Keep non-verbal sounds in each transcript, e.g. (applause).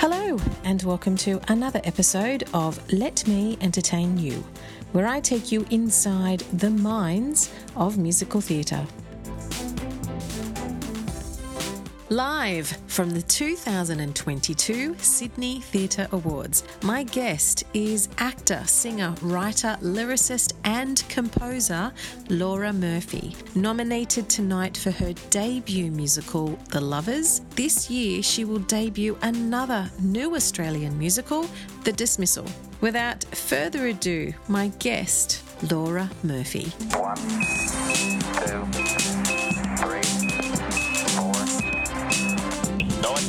Hello, and welcome to another episode of Let Me Entertain You, where I take you inside the minds of musical theatre. Live from the 2022 Sydney Theatre Awards, my guest is actor, singer, writer, lyricist, and composer Laura Murphy. Nominated tonight for her debut musical, The Lovers, this year she will debut another new Australian musical, The Dismissal. Without further ado, my guest, Laura Murphy.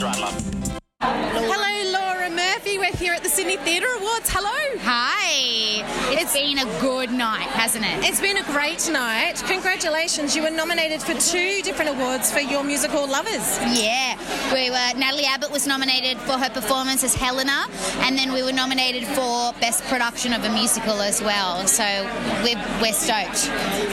Going dry. Hello, Laura Murphy. We're here at the Sydney Theatre Awards. Hello. Hi. it's been a good night, hasn't it? It's been a great night. Congratulations. You were nominated for two different awards for your musical Lovers. yeah. We were Natalie Abbott was nominated for her performance as Helena, and then we were nominated for best production of a musical as well. So we're, we're stoked.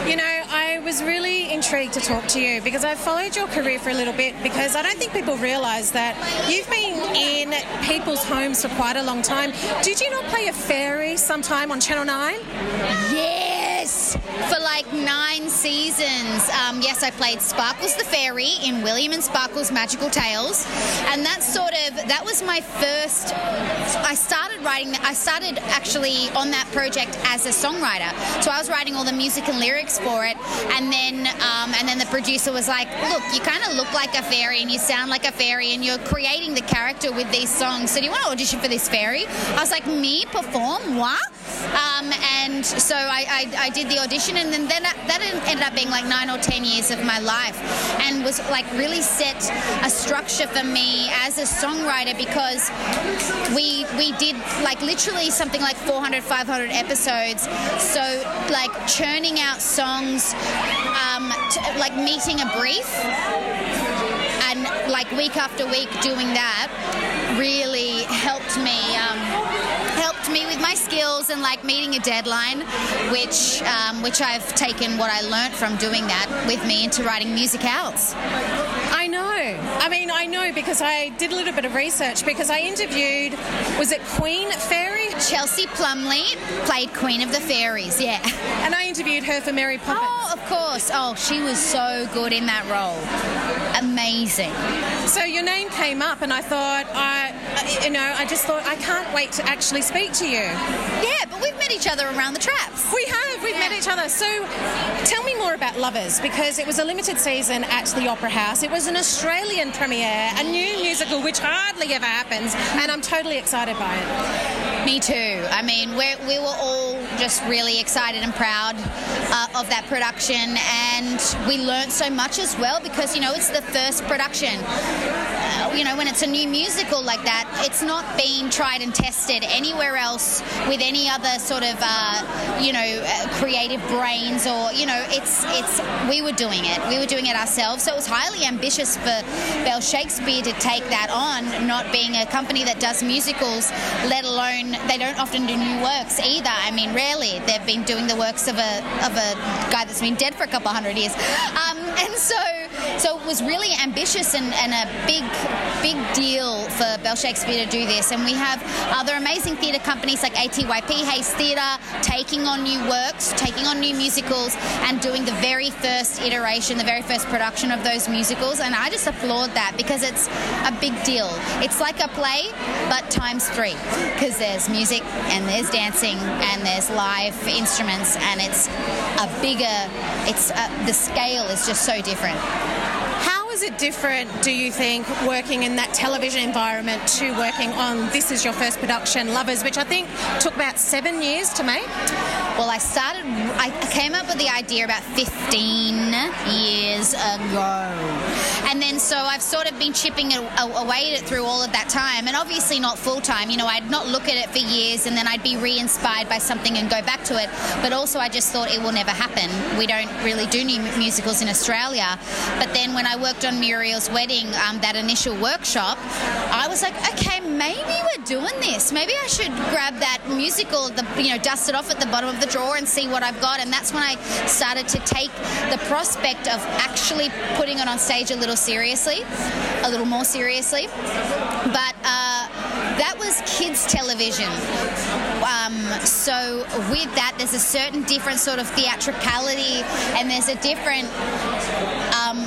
You know, I was really intrigued to talk to you because I've followed your career for a little bit because I don't think people realise that you've been in people's homes for quite a long time. Did you not play a fairy sometime on Channel 9? Yes, for like nine seasons. Um, yes, I played Sparkles the Fairy in William and Sparkle's Magical Tales, and that's sort of that was my first. I started writing. I started actually on that project as a songwriter, so I was writing all the music and lyrics for it, and then um, and then the producer was like, "Look, you kind of look like a fairy, and you sound like a fairy, and you're creating the character with these songs. So do you want to audition for this fairy?" I was like, "Me perform what?" Um, and so I, I, I did the audition, and then, then that, ended up being like nine or ten years of my life, and was like really set a structure for me as a songwriter because we we did like literally something like 400 500 episodes. So like churning out songs um, t- like meeting a brief like week after week doing that really helped me um, helped me with my skills and like meeting a deadline which um, which I've taken what I learnt from doing that with me into writing music musicals I know. I mean, I know because I did a little bit of research because I interviewed, was it Queen Fairy? Chelsea Plumley played Queen of the Fairies yeah And I interviewed her for Mary Poppins. oh of course oh she was so good in that role amazing So your name came up, and I thought, I, you know, I just thought I can't wait to actually speak to you. yeah but we've met each other around the traps We have, we've met each other. So tell me more about Lovers because it was a limited season at the Opera House. It was an Australian premiere, a new musical, which hardly ever happens, and I'm totally excited by it. Me too. I mean, we're, we were all just really excited and proud uh, of that production, and we learnt so much as well because you know it's the first production. You know, when it's a new musical like that, it's not being tried and tested anywhere else with any other sort of uh, you know uh, creative brains or you know it's it's we were doing it. We were doing it ourselves, so it was highly ambitious for Bell Shakespeare to take that on, not being a company that does musicals, let alone they don't often do new works either. I mean, rarely they've been doing the works of a of a guy that's been dead for a couple hundred years, um, and so so it was really ambitious and, and a big big deal for Bell Shakespeare to do this. And we have other amazing theatre companies like ATYP, Hayes Theatre, taking on new works, taking on new musicals, and doing the very first iteration, the very first production of those musicals. And I just applaud that because it's a big deal. It's like a play, but times three, because there's music and there's dancing and there's live instruments, and it's a bigger. It's uh, the scale is just so different. It different, do you think, working in that television environment to working on this is your first production, Lovers, which I think took about seven years to make? Well, I started, I came up with the idea about 15 years ago. And then so I've sort of been chipping away at it through all of that time, and obviously not full time. You know, I'd not look at it for years, and then I'd be re-inspired by something and go back to it. But also, I just thought it will never happen. We don't really do new musicals in Australia. But then when I worked on Muriel's wedding, um, that initial workshop, I was like, okay, maybe we're doing this. Maybe I should grab that musical, the you know, dust it off at the bottom of the drawer and see what I've got. And that's when I started to take the prospect of actually putting it on stage a little seriously, a little more seriously. But uh, that was kids' television. Um, so with that, there's a certain different sort of theatricality, and there's a different. Um,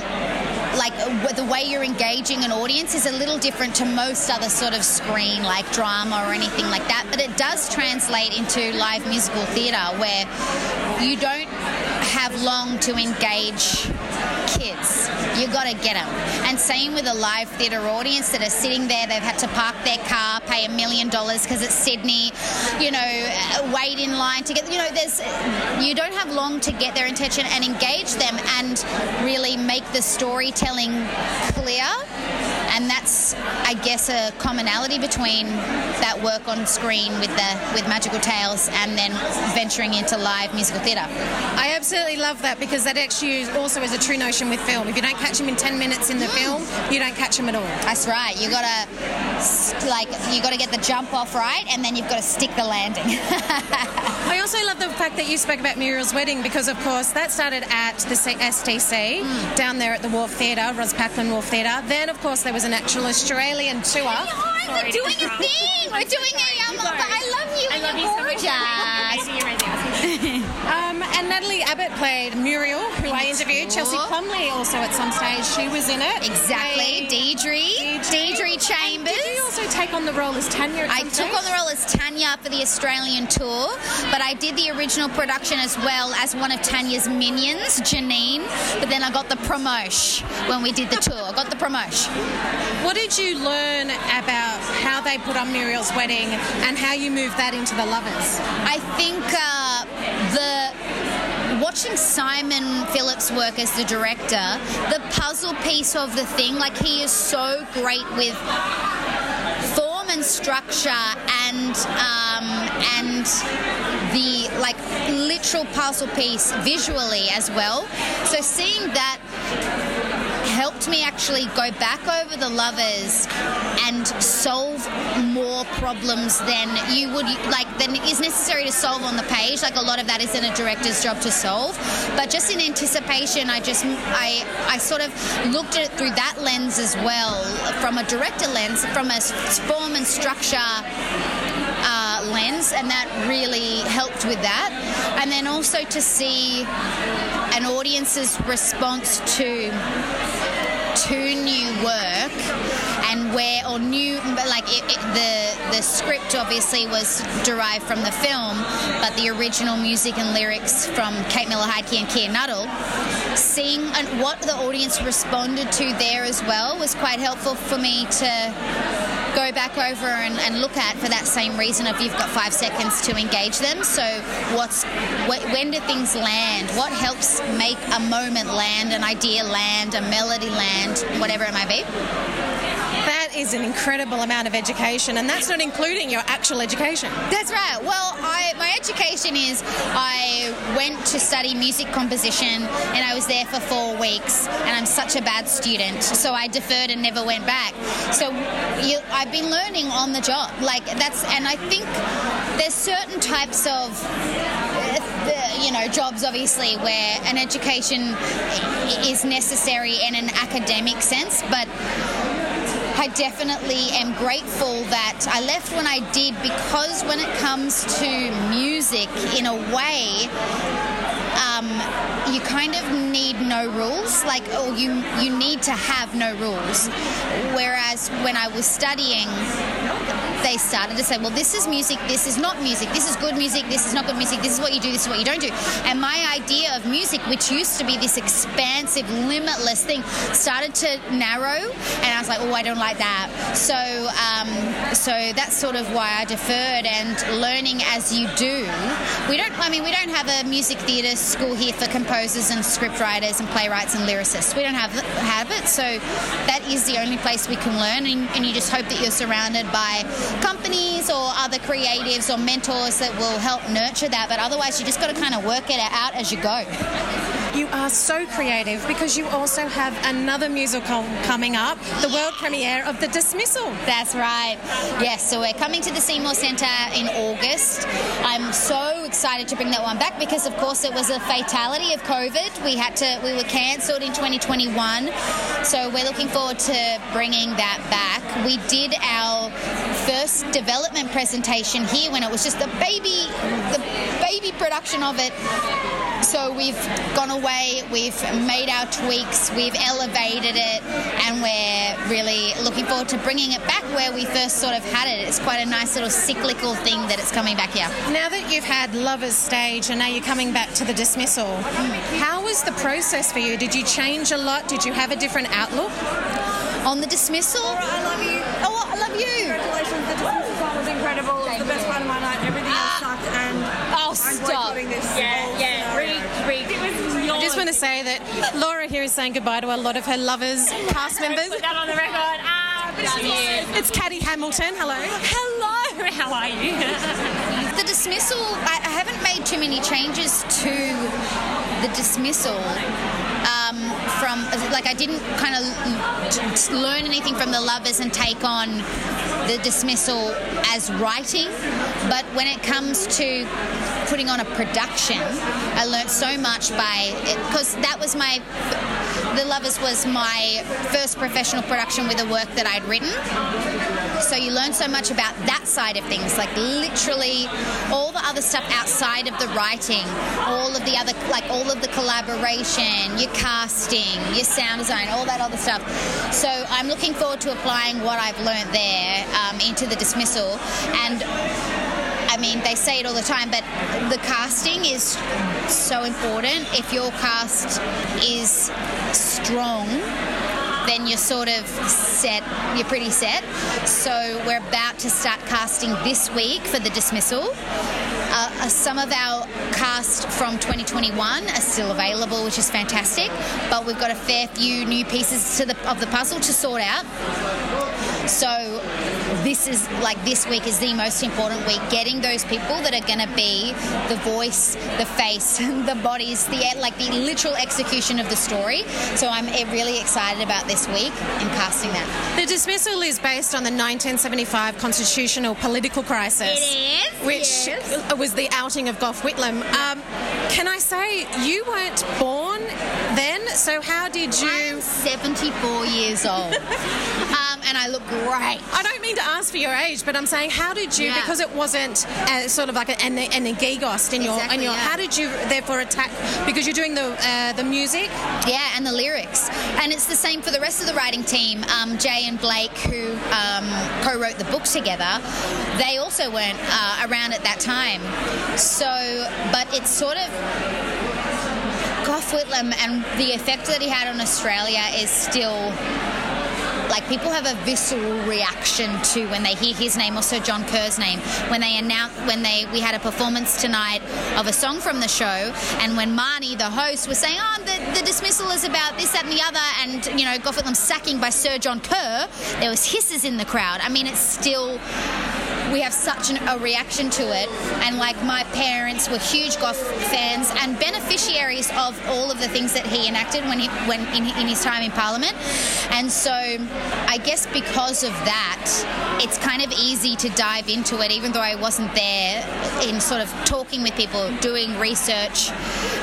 like the way you're engaging an audience is a little different to most other sort of screen like drama or anything like that but it does translate into live musical theatre where you don't have long to engage kids. You got to get them and same with a live theatre audience that are sitting there. They've had to park their car pay a million dollars because it's sydney you know uh, wait in line to get you know there's you don't have long to get their attention and engage them and really make the storytelling clear and that's I guess a commonality between that work on screen with the with Magical Tales and then venturing into live musical theatre. I absolutely love that because that actually also is a true notion with film. If you don't catch them in 10 minutes in the film, you don't catch them at all. That's right. You gotta like you gotta get the jump off right, and then you've got to stick the landing. (laughs) I also love the fact that you spoke about Muriel's wedding because, of course, that started at the STC Mm. down there at the Wharf Theatre, Ros Packer Wharf Theatre. Then, of course, there was an actual Australian tour. we're doing a thing. We're doing a um. But I love you. and you're gorgeous. Um, and (laughs) Natalie Abbott played Muriel, who I interviewed. Chelsea Plumley also at some stage. She was in it. Exactly, Deidre. Deidre Chambers. Did you also take on the role as Tanya at I took stage? on the role as Tanya for the Australian tour, but I did the original production as well as one of Tanya's minions, Janine. But then I got the promotion when we did the (laughs) tour. I got the promotion. What did you learn about how they put on Muriel's wedding and how you moved that into the lovers? I think uh, watching Simon Phillips work as the director, the puzzle piece of the thing, like he is so great with form and structure and um, and the like literal puzzle piece visually as well. So seeing that helped me actually go back over the lovers and solve more problems than you would like than is necessary to solve on the page like a lot of that isn't a director's job to solve but just in anticipation i just i i sort of looked at it through that lens as well from a director lens from a form and structure uh, lens, and that really helped with that. And then also to see an audience's response to to new work and where or new like it, it, the the script obviously was derived from the film but the original music and lyrics from Kate Miller Heidke and Keir Nuttall. Seeing and what the audience responded to there as well was quite helpful for me to go back over and, and look at for that same reason of you've got five seconds to engage them. So what's wh- when do things land? What helps make a moment land an idea land a melody land whatever it might be That is an incredible amount of education, and that's not including your actual education. That's right. Well, I, my education is I went to study music composition and I was there for four weeks and I'm such a bad student. So I deferred and never went back. So you, I've been learning on the job. Like that's, and I think there's certain types of you know, jobs obviously where an education is necessary in an academic sense, but I definitely am grateful that I left when I did because when it comes to music, in a way, um, you kind of need no rules, like, or you you need to have no rules. Whereas when I was studying, they started to say, well, this is music, this is not music, this is good music, this is not good music, this is what you do, this is what you don't do. And my idea of music, which used to be this expansive, limitless thing, started to narrow, and I was like, oh, I don't like that. So, um, so that's sort of why I deferred and learning as you do. We don't, I mean, we don't have a music theatre school here for composers and scriptwriters and playwrights and lyricists. We don't have have it, so that is the only place we can learn, and, and you just hope that you're surrounded by companies or other creatives or mentors that will help nurture that. But otherwise, you just got to kind of work it out as you go. You are so creative because you also have another musical coming up, the world premiere of The Dismissal. That's right. Yes, so we're coming to the Seymour Centre in August. I'm so excited to bring that one back because, of course, it was a fatality of COVID. We had to, we were cancelled in 2021, so we're looking forward to bringing that back. We did our first development presentation here when it was just the baby, the baby production of it. So we've gone away, we've made our tweaks, we've elevated it, and we're really looking forward to bringing it back where we first sort of had it. It's quite a nice little cyclical thing that it's coming back here. Now that you've had Lovers Stage and now you're coming back to The Dismissal, how was the process for you? Did you change a lot? Did you have a different outlook? On the dismissal, I love you. oh, I love you. Congratulations, the dismissal song was incredible. It was the best part of my night. Everything else sucked, and Oh, I'm stop. this. Yeah, yeah, scenario. read, read. It was yours. I just want to say that Laura here is saying goodbye to a lot of her lovers, (laughs) cast members. Put that on the record. Ah, but she It's Caddy Hamilton. Hello. Hello, how are you? (laughs) The dismissal, I, I haven't made too many changes to the dismissal. From like I didn't kind of learn anything from the lovers and take on the dismissal as writing, but when it comes to putting on a production, I learnt so much by because that was my the lovers was my first professional production with a work that I'd written. So you learn so much about that side of things, like literally all the other stuff outside of the writing, all of the other, like all of the collaboration, your casting, your sound design, all that other stuff. So I'm looking forward to applying what I've learned there um, into the dismissal. And I mean, they say it all the time, but the casting is so important. If your cast is strong, then you're sort of set, you're pretty set. So we're about to start casting this week for the dismissal. Uh, uh, some of our cast from 2021 are still available, which is fantastic, but we've got a fair few new pieces to the, of the puzzle to sort out. So this is like this week is the most important week. Getting those people that are going to be the voice, the face, (laughs) the bodies, the like the literal execution of the story. So I'm eh, really excited about this week and casting that. The dismissal is based on the 1975 constitutional political crisis. It is, Which yes. was the outing of Gough Whitlam. Um, can I say, you weren't born then, so how did you? I'm you. 74 years old, (laughs) and I look great. I don't mean to ask for your age, but I'm saying, how did you? Yeah. Because it wasn't uh, sort of like an, an, an gigost in your, in your. yeah. How did you therefore attack? Because you're doing the uh, the music. Yeah, and the lyrics. And it's the same for the rest of the writing team. Um, Jay and Blake, who um, co wrote the book together, they also weren't uh, around at that time. So, but it's sort of. Gough Whitlam and the effect that he had on Australia is still like people have a visceral reaction to when they hear his name or Sir John Kerr's name. When they announced when they we had a performance tonight of a song from the show and when Marnie the host was saying oh the, the dismissal is about this that and the other and you know Whitlam's sacking by Sir John Kerr there was hisses in the crowd. I mean it's still we have such an, a reaction to it. And like my parents were huge Gough fans and beneficiaries of all of the things that he enacted when he when in, in his time in Parliament. And so I guess because of that, it's kind of easy to dive into it, even though I wasn't there in sort of talking with people, doing research.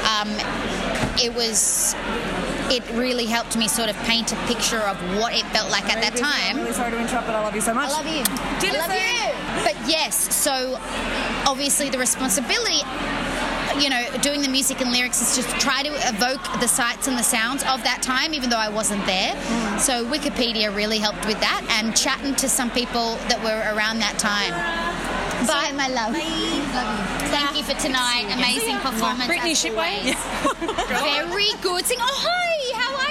Um, it was. It really helped me sort of paint a picture of what it felt like at that time. I'm really sorry to interrupt, but I love you so much. I love you. Dinner I love soon. you. But yes, so obviously the responsibility. you know, doing the music and lyrics is just to try to evoke the sights and the sounds of that time, even though I wasn't there. Mm. So Wikipedia really helped with that, and chatting to some people that were around that time. Bye, my love. Thank you for tonight. Amazing performance. Brittanie Shipway. always. (laughs) Very good. Sing. Oh, hi.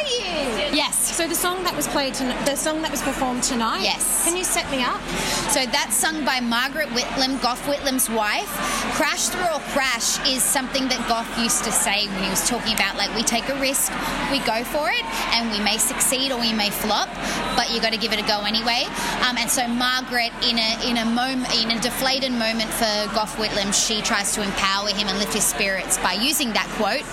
You? Yes. So the song that was played, ton- the song that was performed tonight. Yes. Can you set me up? So that's sung by Margaret Whitlam, Gough Whitlam's wife. Crash through or crash is something that Gough used to say when he was talking about like we take a risk, we go for it, and we may succeed or we may flop, but you got to give it a go anyway. Um, and so Margaret, in a in a moment, in a deflated moment for Gough Whitlam, she tries to empower him and lift his spirits by using that quote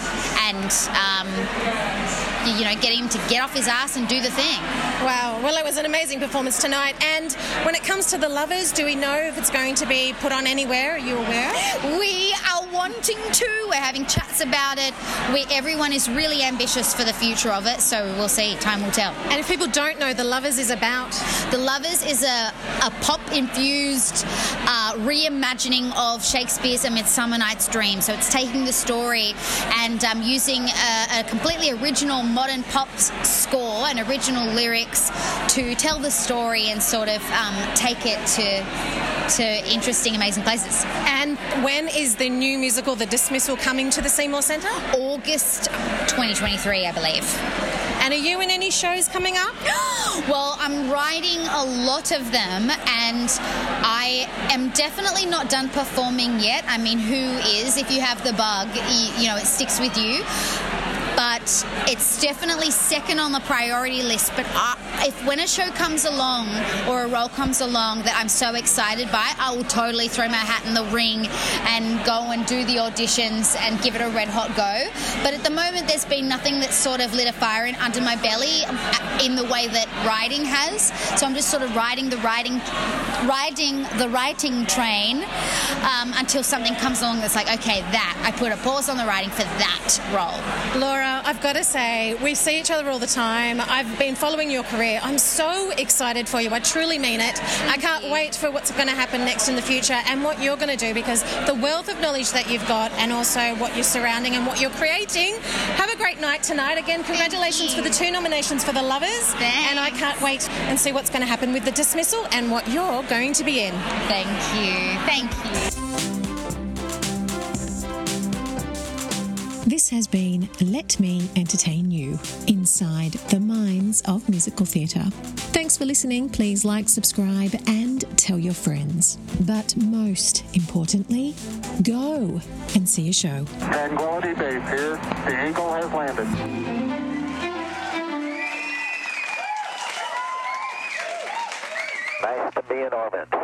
and. Um, you know, get him to get off his ass and do the thing. Wow. Well, it was an amazing performance tonight. And when it comes to the lovers, do we know if it's going to be put on anywhere? Are you aware? We are wanting to. We're having chats about it. We, everyone is really ambitious for the future of it, so we'll see. Time will tell. And if people don't know, the lovers is about. The Lovers is a, a pop infused uh, reimagining of Shakespeare's A Midsummer Night's Dream. So it's taking the story and um, using a, a completely original modern pop score and original lyrics to tell the story and sort of um, take it to to interesting, amazing places. And when is the new musical, The Dismissal, coming to the Seymour Centre? August 2023, I believe. And are you in any shows coming up? (gasps) Well, I'm writing a lot of them, and I am definitely not done performing yet. I mean, who is? If you have the bug, you, you know, it sticks with you. But it's definitely second on the priority list. But I, if when a show comes along or a role comes along that I'm so excited by, I will totally throw my hat in the ring and go and do the auditions and give it a red hot go. But at the moment, there's been nothing that's sort of lit a fire in, under my belly uh, in the way that writing has. So I'm just sort of riding the writing, riding the writing train um, until something comes along that's like, okay, that I put a pause on the writing for that role. Laura, I've got to say, we see each other all the time. I've been following your career. I'm so excited for you. I truly mean it. I can't wait for what's going to happen next in the future and what you're going to do because the wealth of knowledge that you've got and also what you're surrounding and what you're creating. Have a great night tonight. Again, congratulations for the two nominations for the Lovers. And I can't wait and see what's going to happen with the dismissal and what you're going to be in. Thank you. Thank you. This has been Let Me Entertain You inside the minds of musical theatre. Thanks for listening. Please like, subscribe, and tell your friends. But most importantly, go and see a show. Tranquility Base here. The Eagle has landed. Nice to be in orbit.